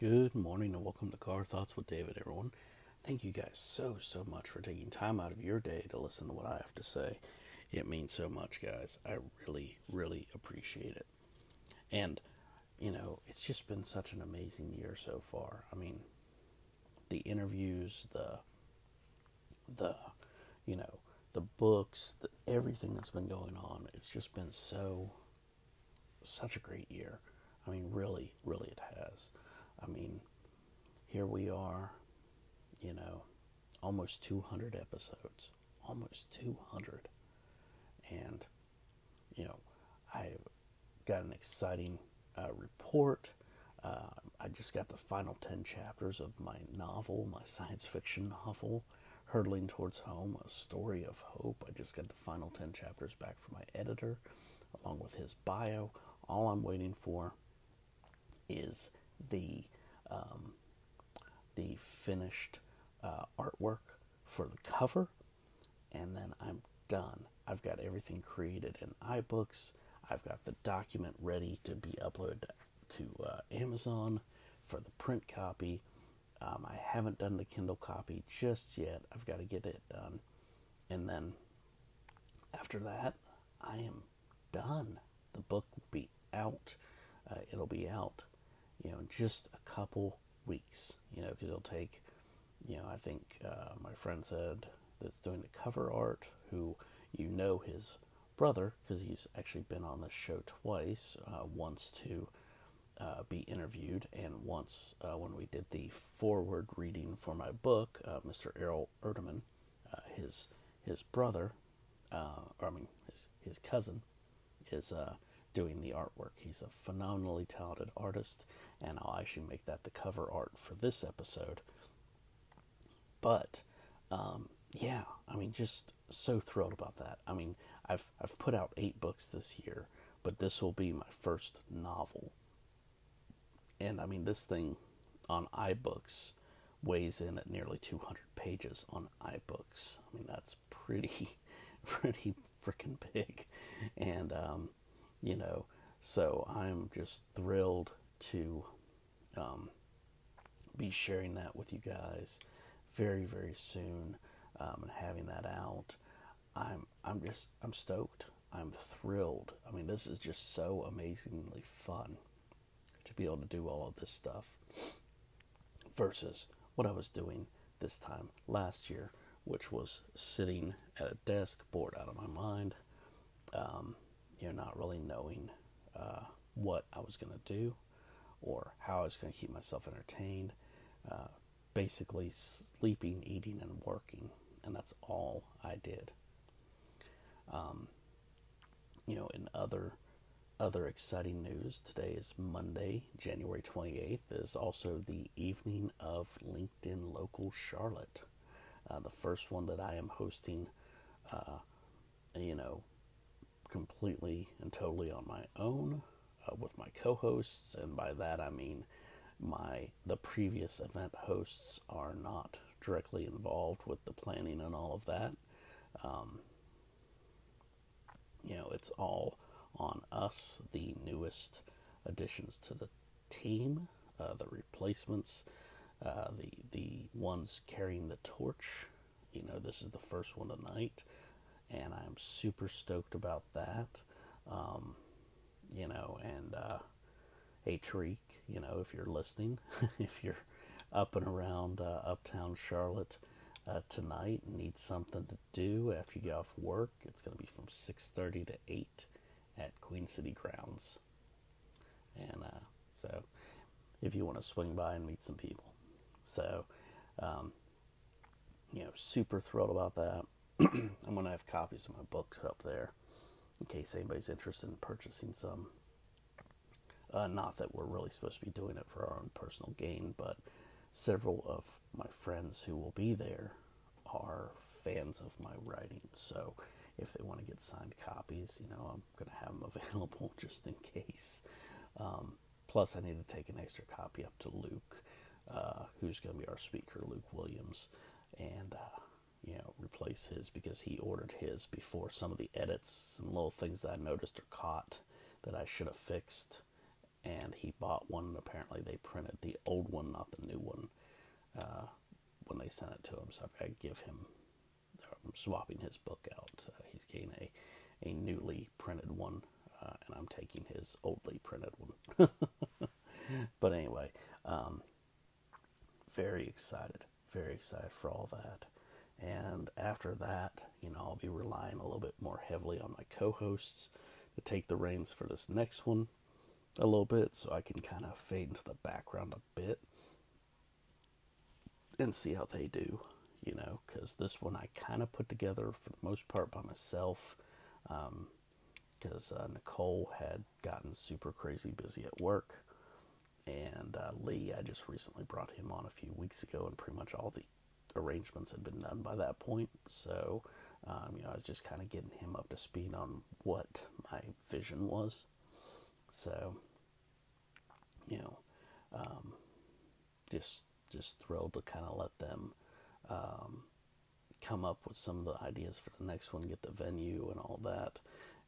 Good morning and welcome to Car Thoughts with David, everyone. Thank you guys so, so much for taking time out of your day to listen to what I have to say. It means so much, guys. I really, really appreciate it. And, you know, it's just been such an amazing year so far. I mean, the interviews, the, the, you know, the books, the, everything that's been going on. It's just been so, such a great year. I mean, really, really, it has. I mean, here we are, you know, almost 200 episodes, almost 200. And, you know, I've got an exciting uh, report. Uh, I just got the final 10 chapters of my novel, my science fiction novel, Hurtling Towards Home, A Story of Hope. I just got the final 10 chapters back from my editor, along with his bio. All I'm waiting for is the um, the finished uh, artwork for the cover, and then I'm done. I've got everything created in iBooks. I've got the document ready to be uploaded to uh, Amazon for the print copy. Um, I haven't done the Kindle copy just yet. I've got to get it done. And then after that, I am done. The book will be out. Uh, it'll be out you know, just a couple weeks, you know, because it'll take, you know, I think uh, my friend said that's doing the cover art, who you know his brother, because he's actually been on the show twice, uh, once to uh, be interviewed, and once uh, when we did the foreword reading for my book, uh, Mr. Errol Erdeman, uh, his his brother, or I mean his his cousin, is doing the artwork. He's a phenomenally talented artist, and I'll actually make that the cover art for this episode. But um, yeah, I mean, just so thrilled about that. I mean, I've I've put out eight books this year, but this will be my first novel. And I mean, this thing on iBooks weighs in at nearly 200 pages on iBooks. I mean, that's pretty, pretty freaking big. And um, you know. So I'm just thrilled to um, be sharing that with you guys very, very soon um, and having that out. I'm I'm just I'm stoked. I'm thrilled. I mean, this is just so amazingly fun to be able to do all of this stuff versus what I was doing this time last year, which was sitting at a desk, bored out of my mind, um, you know, not really knowing uh, what I was going to do or how I was going to keep myself entertained. Uh, basically, sleeping, eating, and working, and that's all I did. Um, you know, in other other exciting news, today is Monday, January 28th, is also the evening of LinkedIn Local Charlotte. Uh, the first one that I am hosting, uh, you know, completely and totally on my own uh, with my co-hosts, and by that I mean my the previous event hosts are not directly involved with the planning and all of that. Um, you know, it's all on us, the newest additions to the team, uh, the replacements, uh, the the ones carrying the torch. You know, this is the first one tonight and I'm super stoked about that. Um, you know, and uh, hey, Tariq, you know, if you're listening, if you're up and around uh, uptown Charlotte uh, tonight and need something to do after you get off work, it's going to be from 6:30 to 8 at Queen City Grounds. And uh, so, if you want to swing by and meet some people, so um, you know, super thrilled about that. I'm going to have copies of my books up there in case anybody's interested in purchasing some. Uh, not that we're really supposed to be doing it for our own personal gain, but several of my friends who will be there are fans of my writing. So if they want to get signed copies, you know, I'm going to have them available just in case. Um, plus, I need to take an extra copy up to Luke, uh, who's going to be our speaker, Luke Williams. And uh, you know, replace his because he ordered his before some of the edits and little things that I noticed are caught that I should have fixed. And he bought one, and apparently they printed the old one, not the new one, uh, when they sent it to him. So I've got to give him, I'm swapping his book out. Uh, he's getting a, a newly printed one, uh, and I'm taking his oldly printed one. but anyway, um, very excited, very excited for all that. And after that, you know, I'll be relying a little bit more heavily on my co hosts to take the reins for this next one a little bit so I can kind of fade into the background a bit and see how they do, you know, because this one I kind of put together for the most part by myself because um, uh, Nicole had gotten super crazy busy at work. And uh, Lee, I just recently brought him on a few weeks ago, and pretty much all the arrangements had been done by that point. So, um, you know, I was just kind of getting him up to speed on what my vision was. So, you know, um, just just thrilled to kind of let them um, come up with some of the ideas for the next one, get the venue and all that,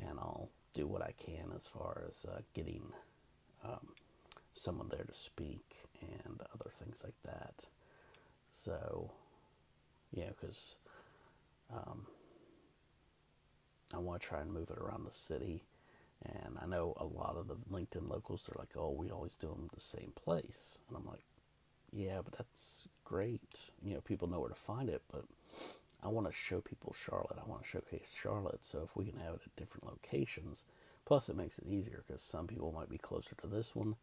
and I'll do what I can as far as uh, getting um, someone there to speak and other things like that. So, yeah, because um, I want to try and move it around the city and I know a lot of the LinkedIn locals, they're like, oh, we always do them the same place. And I'm like, yeah, but that's great. You know, people know where to find it, but I want to show people Charlotte. I want to showcase Charlotte. So if we can have it at different locations, plus it makes it easier because some people might be closer to this one.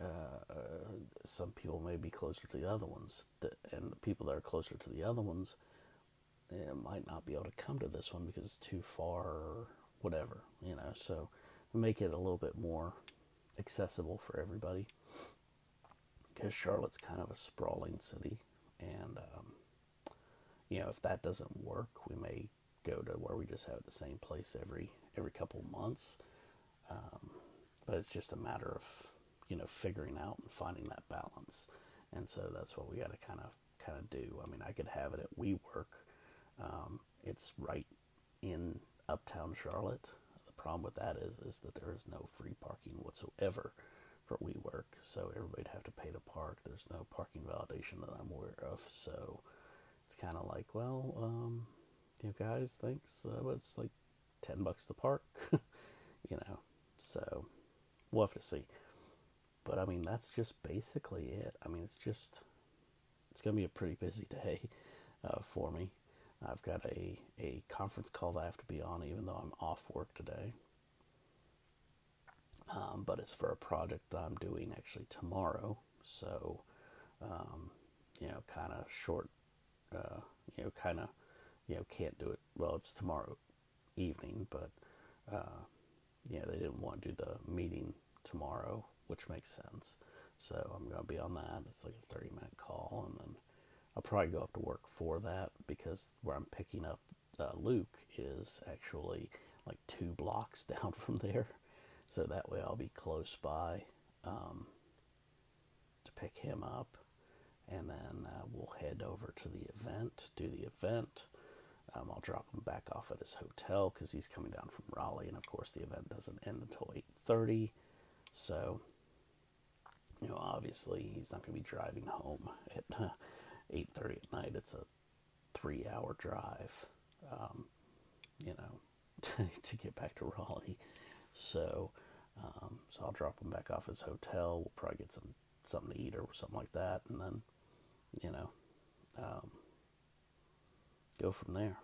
Uh, some people may be closer to the other ones, and the people that are closer to the other ones eh, might not be able to come to this one because it's too far or whatever, you know. So make it a little bit more accessible for everybody because Charlotte's kind of a sprawling city, and um, you know if that doesn't work, we may go to where we just have the same place every every couple months. Um, but it's just a matter of you know figuring out and finding that balance, and so that's what we got to kind of kind of do. I mean, I could have it at WeWork. Um, it's right in uptown Charlotte. The problem with that is is that there is no free parking whatsoever for WeWork, so everybody'd have to pay to park. There's no parking validation that I'm aware of, so it's kind of like, well, um, you guys, thanks, uh, but it's like ten bucks to park, you know. So we'll have to see. But I mean, that's just basically it. I mean, it's just it's gonna be a pretty busy day uh, for me. I've got a, a conference call that I have to be on, even though I'm off work today. Um, but it's for a project that I'm doing actually tomorrow. So, um, you know, kind of short, uh, you know, kind of, you know, can't do it. Well, it's tomorrow evening, but, uh, yeah, they didn't want to do the meeting tomorrow, which makes sense. So I'm going to be on that. It's like a 30 minute call, and then I'll probably go up to work for that because where I'm picking up uh, Luke is actually like two blocks down from there. So that way I'll be close by um, to pick him up. And then uh, we'll head over to the event, do the event. Um, I'll drop him back off at his hotel because he's coming down from Raleigh, and of course the event doesn't end until 8:30. So, you know, obviously he's not going to be driving home at uh, 8.30 at night. It's a three-hour drive, um, you know, to, to, get back to Raleigh. So, um, so I'll drop him back off his hotel. We'll probably get some something to eat or something like that, and then, you know, um, go from there.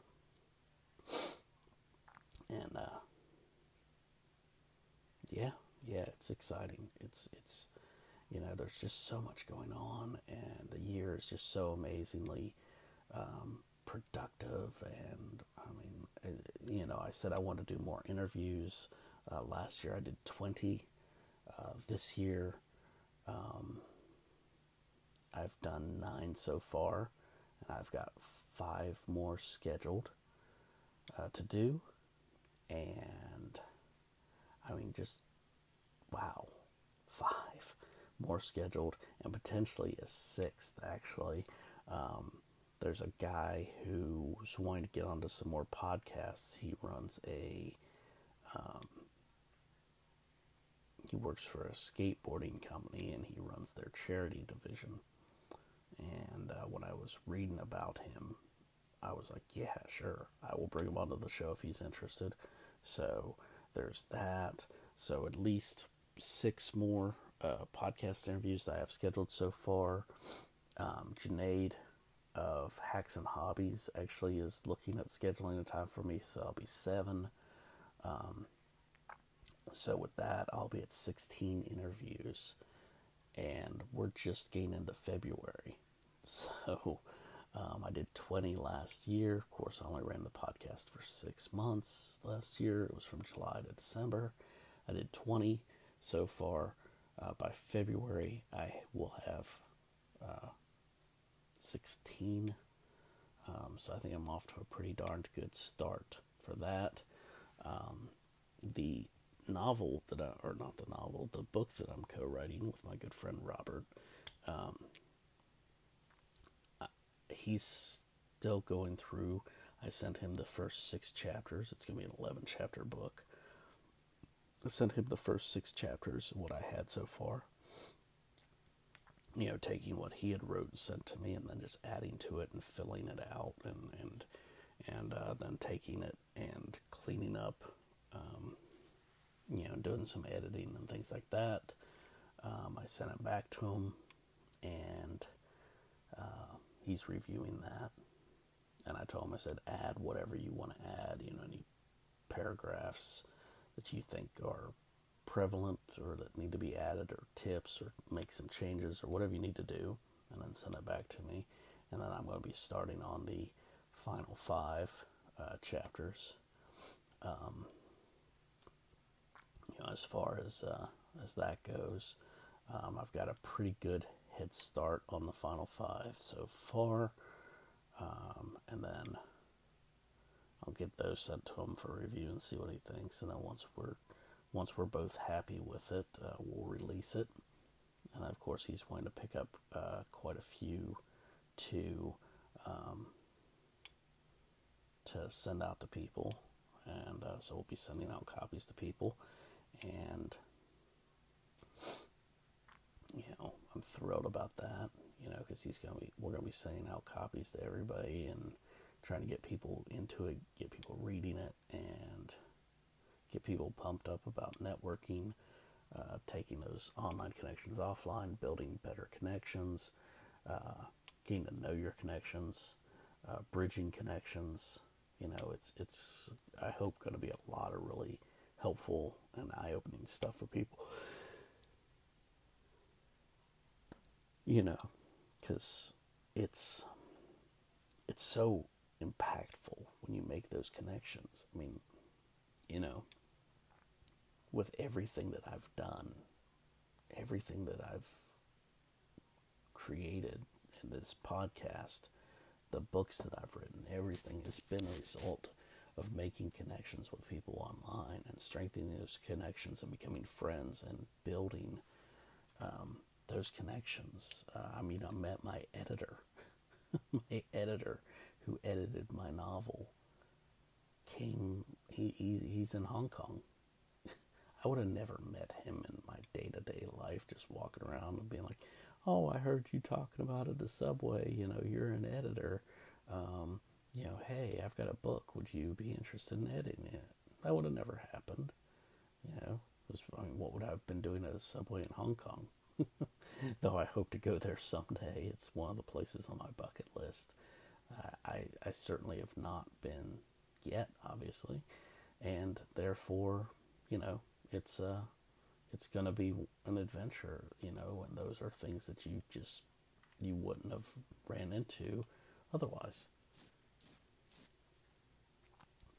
And uh, yeah, yeah, it's exciting. It's it's you know, there's just so much going on, and the year is just so amazingly um, productive. And I mean, uh, you know, I said I want to do more interviews. Uh, last year I did 20. Uh, this year, um, I've done nine so far, and I've got five more scheduled uh, to do. And I mean, just wow, five more scheduled, and potentially a sixth, actually. Um, there's a guy who's wanting to get onto some more podcasts. He runs a um, he works for a skateboarding company and he runs their charity division. And uh, when I was reading about him, I was like, yeah, sure, I will bring him onto the show if he's interested. So there's that. So at least six more uh, podcast interviews that I have scheduled so far. Um, Junaid of Hacks and Hobbies actually is looking at scheduling a time for me, so I'll be seven. Um, so with that, I'll be at 16 interviews, and we're just getting into February. So um, I did 20 last year. Of course, I only ran the podcast for six months last year. It was from July to December. I did 20 so far. Uh, by February, I will have uh, 16. Um, so I think I'm off to a pretty darned good start for that. Um, the novel that I, or not the novel, the book that I'm co-writing with my good friend Robert, um, he's still going through. I sent him the first six chapters. It's going to be an 11 chapter book. I sent him the first six chapters of what I had so far. You know, taking what he had wrote and sent to me, and then just adding to it and filling it out, and and and uh, then taking it and cleaning up, um, you know, doing some editing and things like that. Um, I sent it back to him, and uh, he's reviewing that. And I told him, I said, add whatever you want to add, you know, any paragraphs that you think are prevalent or that need to be added or tips or make some changes or whatever you need to do and then send it back to me. And then i'm going to be starting on the final five uh, chapters um, you know as far as uh, as that goes. Um, i've got a pretty good head start on the final five so far. Then I'll get those sent to him for review and see what he thinks. And then once we're once we're both happy with it, uh, we'll release it. And of course, he's going to pick up uh, quite a few to um, to send out to people, and uh, so we'll be sending out copies to people. And you know, I'm thrilled about that. You know, because he's gonna be we're gonna be sending out copies to everybody and trying to get people into it, get people reading it, and get people pumped up about networking, uh, taking those online connections offline, building better connections, uh, getting to know your connections, uh, bridging connections. You know, it's it's I hope going to be a lot of really helpful and eye-opening stuff for people. You know, because it's it's so impactful when you make those connections. I mean, you know, with everything that I've done, everything that I've created in this podcast, the books that I've written, everything has been a result of making connections with people online and strengthening those connections and becoming friends and building um, those connections. Uh, I mean, I met my editor. my editor who edited my novel came he, he he's in Hong Kong. I would have never met him in my day to day life, just walking around and being like, "Oh, I heard you talking about it the subway. You know, you're an editor. Um, you know, hey, I've got a book. Would you be interested in editing it?" That would have never happened. You know, was, I mean, what would I have been doing at a subway in Hong Kong? Though I hope to go there someday. It's one of the places on my bucket list. I, I certainly have not been yet, obviously, and therefore, you know, it's uh, it's gonna be an adventure, you know, and those are things that you just you wouldn't have ran into otherwise.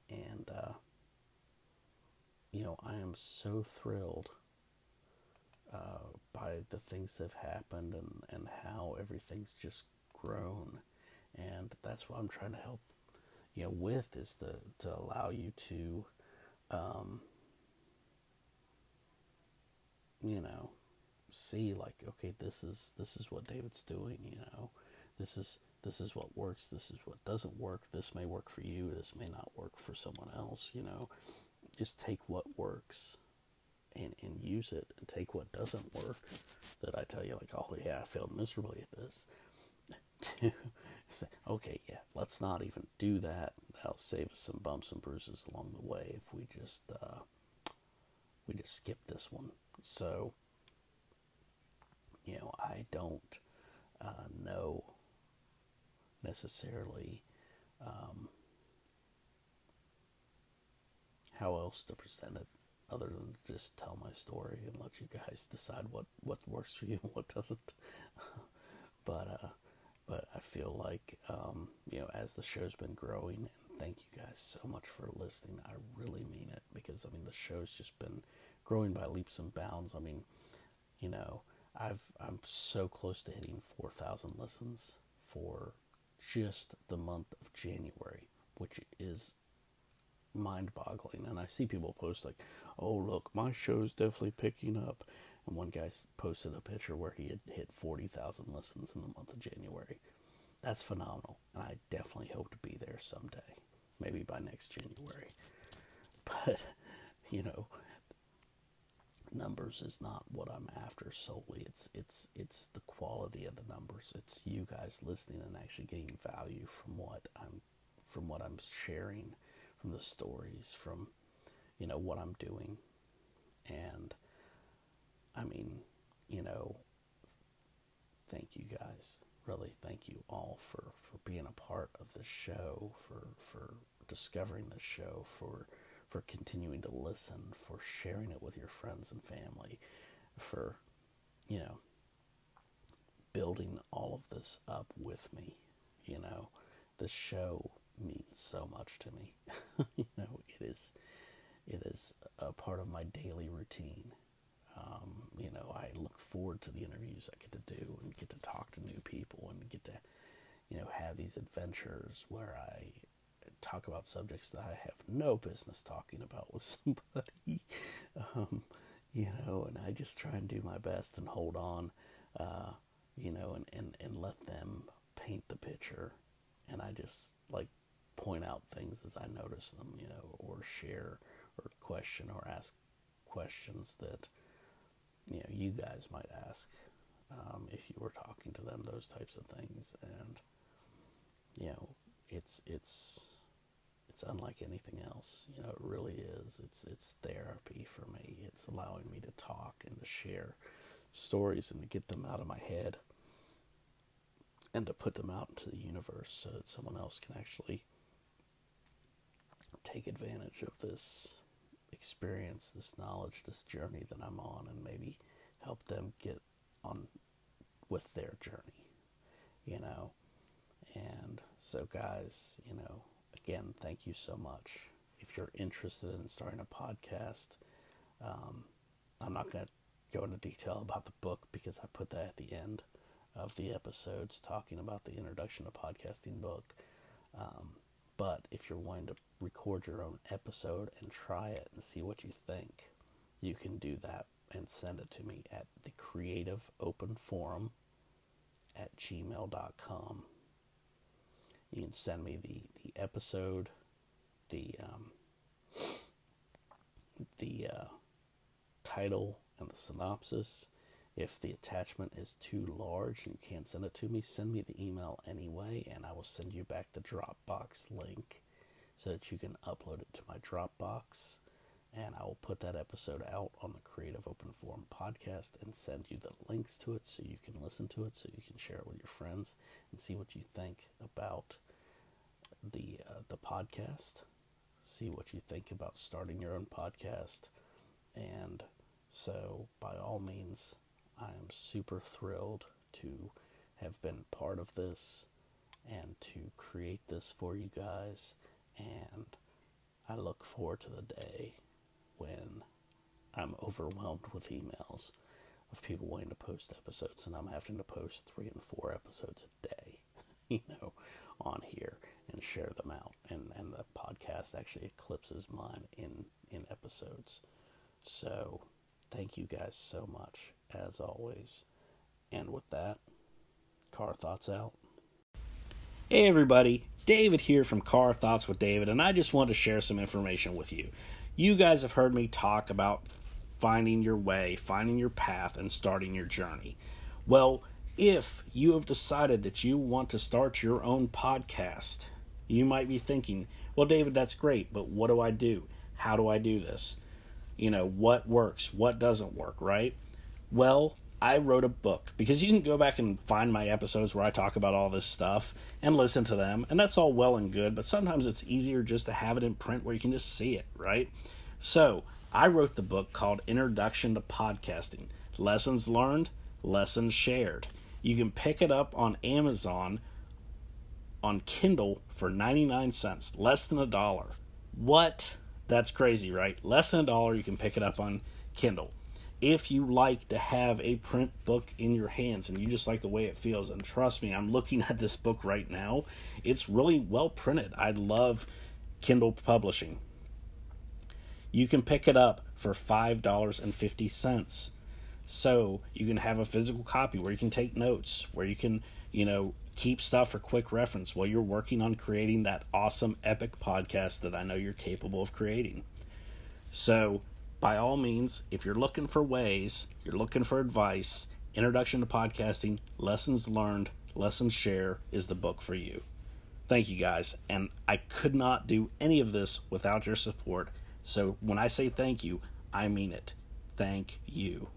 And uh, you know, I am so thrilled uh, by the things that have happened and, and how everything's just grown and that's what I'm trying to help you know with is to to allow you to um, you know see like okay this is this is what David's doing you know. This is this is what works this is what doesn't work this may work for you this may not work for someone else you know. Just take what works and, and use it and take what doesn't work that I tell you, like, oh, yeah, I failed miserably at this, to say, okay, yeah, let's not even do that. That'll save us some bumps and bruises along the way if we just, uh, we just skip this one. So, you know, I don't uh, know necessarily um, how else to present it other than just tell my story and let you guys decide what, what works for you and what doesn't. but uh, but I feel like um, you know as the show's been growing, and thank you guys so much for listening. I really mean it because I mean the show's just been growing by leaps and bounds. I mean, you know, I've I'm so close to hitting four thousand listens for just the month of January, which is mind boggling. And I see people post, like, oh, look, my show's definitely picking up. And one guy posted a picture where he had hit 40,000 listens in the month of January. That's phenomenal. And I definitely hope to be there someday, maybe by next January. But, you know, numbers is not what I'm after solely. It's it's it's the quality of the numbers. It's you guys listening and actually getting value from what I'm from what I'm sharing, from the stories, from you know what I'm doing. And I mean, you know, thank you guys. Really, thank you all for for being a part of this show, for for discovering this show, for for continuing to listen, for sharing it with your friends and family, for, you know, building all of this up with me. You know, this show means so much to me. you know, it is, it is a part of my daily routine. Um, you know, I look forward to the interviews I get to do and get to talk to new people and get to, you know, have these adventures where I talk about subjects that I have no business talking about with somebody. Um, you know, and I just try and do my best and hold on, uh, you know, and, and, and let them paint the picture. And I just like point out things as I notice them, you know, or share or question or ask questions that, you know, you guys might ask um, if you were talking to them, those types of things. And, you know, it's, it's, it's unlike anything else. You know, it really is. It's it's therapy for me. It's allowing me to talk and to share stories and to get them out of my head and to put them out into the universe so that someone else can actually take advantage of this experience, this knowledge, this journey that I'm on and maybe help them get on with their journey, you know. And so guys, you know, again, thank you so much. If you're interested in starting a podcast, um, I'm not going to go into detail about the book because I put that at the end of the episodes talking about the introduction to podcasting book. Um, but if you're wanting to record your own episode and try it and see what you think, you can do that and send it to me at the creative open forum at gmail.com you can send me the, the episode, the um, the uh, title, and the synopsis. If the attachment is too large and you can't send it to me, send me the email anyway, and I will send you back the Dropbox link so that you can upload it to my Dropbox. And I will put that episode out on the Creative Open Forum podcast and send you the links to it so you can listen to it, so you can share it with your friends and see what you think about the uh, the podcast. See what you think about starting your own podcast, and so by all means, I am super thrilled to have been part of this and to create this for you guys. And I look forward to the day when I'm overwhelmed with emails of people wanting to post episodes and I'm having to post three and four episodes a day, you know, on here and share them out. And, and the podcast actually eclipses mine in, in episodes. So thank you guys so much, as always. And with that, Car Thoughts out. Hey everybody, David here from Car Thoughts with David, and I just want to share some information with you. You guys have heard me talk about finding your way, finding your path, and starting your journey. Well, if you have decided that you want to start your own podcast, you might be thinking, well, David, that's great, but what do I do? How do I do this? You know, what works? What doesn't work, right? Well, I wrote a book because you can go back and find my episodes where I talk about all this stuff and listen to them, and that's all well and good, but sometimes it's easier just to have it in print where you can just see it, right? So, I wrote the book called Introduction to Podcasting Lessons Learned, Lessons Shared. You can pick it up on Amazon on Kindle for 99 cents, less than a dollar. What? That's crazy, right? Less than a dollar, you can pick it up on Kindle if you like to have a print book in your hands and you just like the way it feels and trust me i'm looking at this book right now it's really well printed. I love kindle publishing. You can pick it up for $5.50 so you can have a physical copy where you can take notes where you can you know keep stuff for quick reference while you're working on creating that awesome epic podcast that i know you're capable of creating. So by all means, if you're looking for ways, you're looking for advice, Introduction to Podcasting, Lessons Learned, Lessons Share is the book for you. Thank you guys. And I could not do any of this without your support. So when I say thank you, I mean it. Thank you.